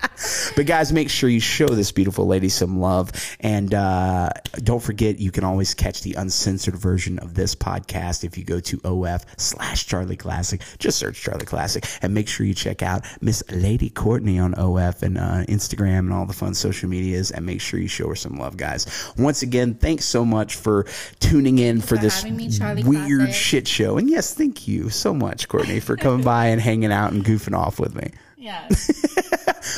But guys, make sure you show this beautiful lady some love, and uh, don't forget you can always catch the uncensored version of this podcast if you go to OF slash Charlie Classic. Just search Charlie Classic, and make sure you check out Miss Lady Courtney on OF and uh, Instagram and all the fun social medias, and make sure you show her some love, guys. Once again, thanks so much for tuning in for, for this me, weird Classic. shit show. And yes, thank you so much, Courtney, for coming by and hanging out and goofing off with me. Yes.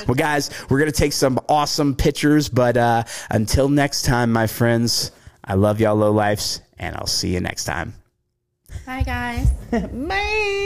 Well, guys, we're going to take some awesome pictures. But uh, until next time, my friends, I love y'all, low lifes, and I'll see you next time. Bye, guys. Bye.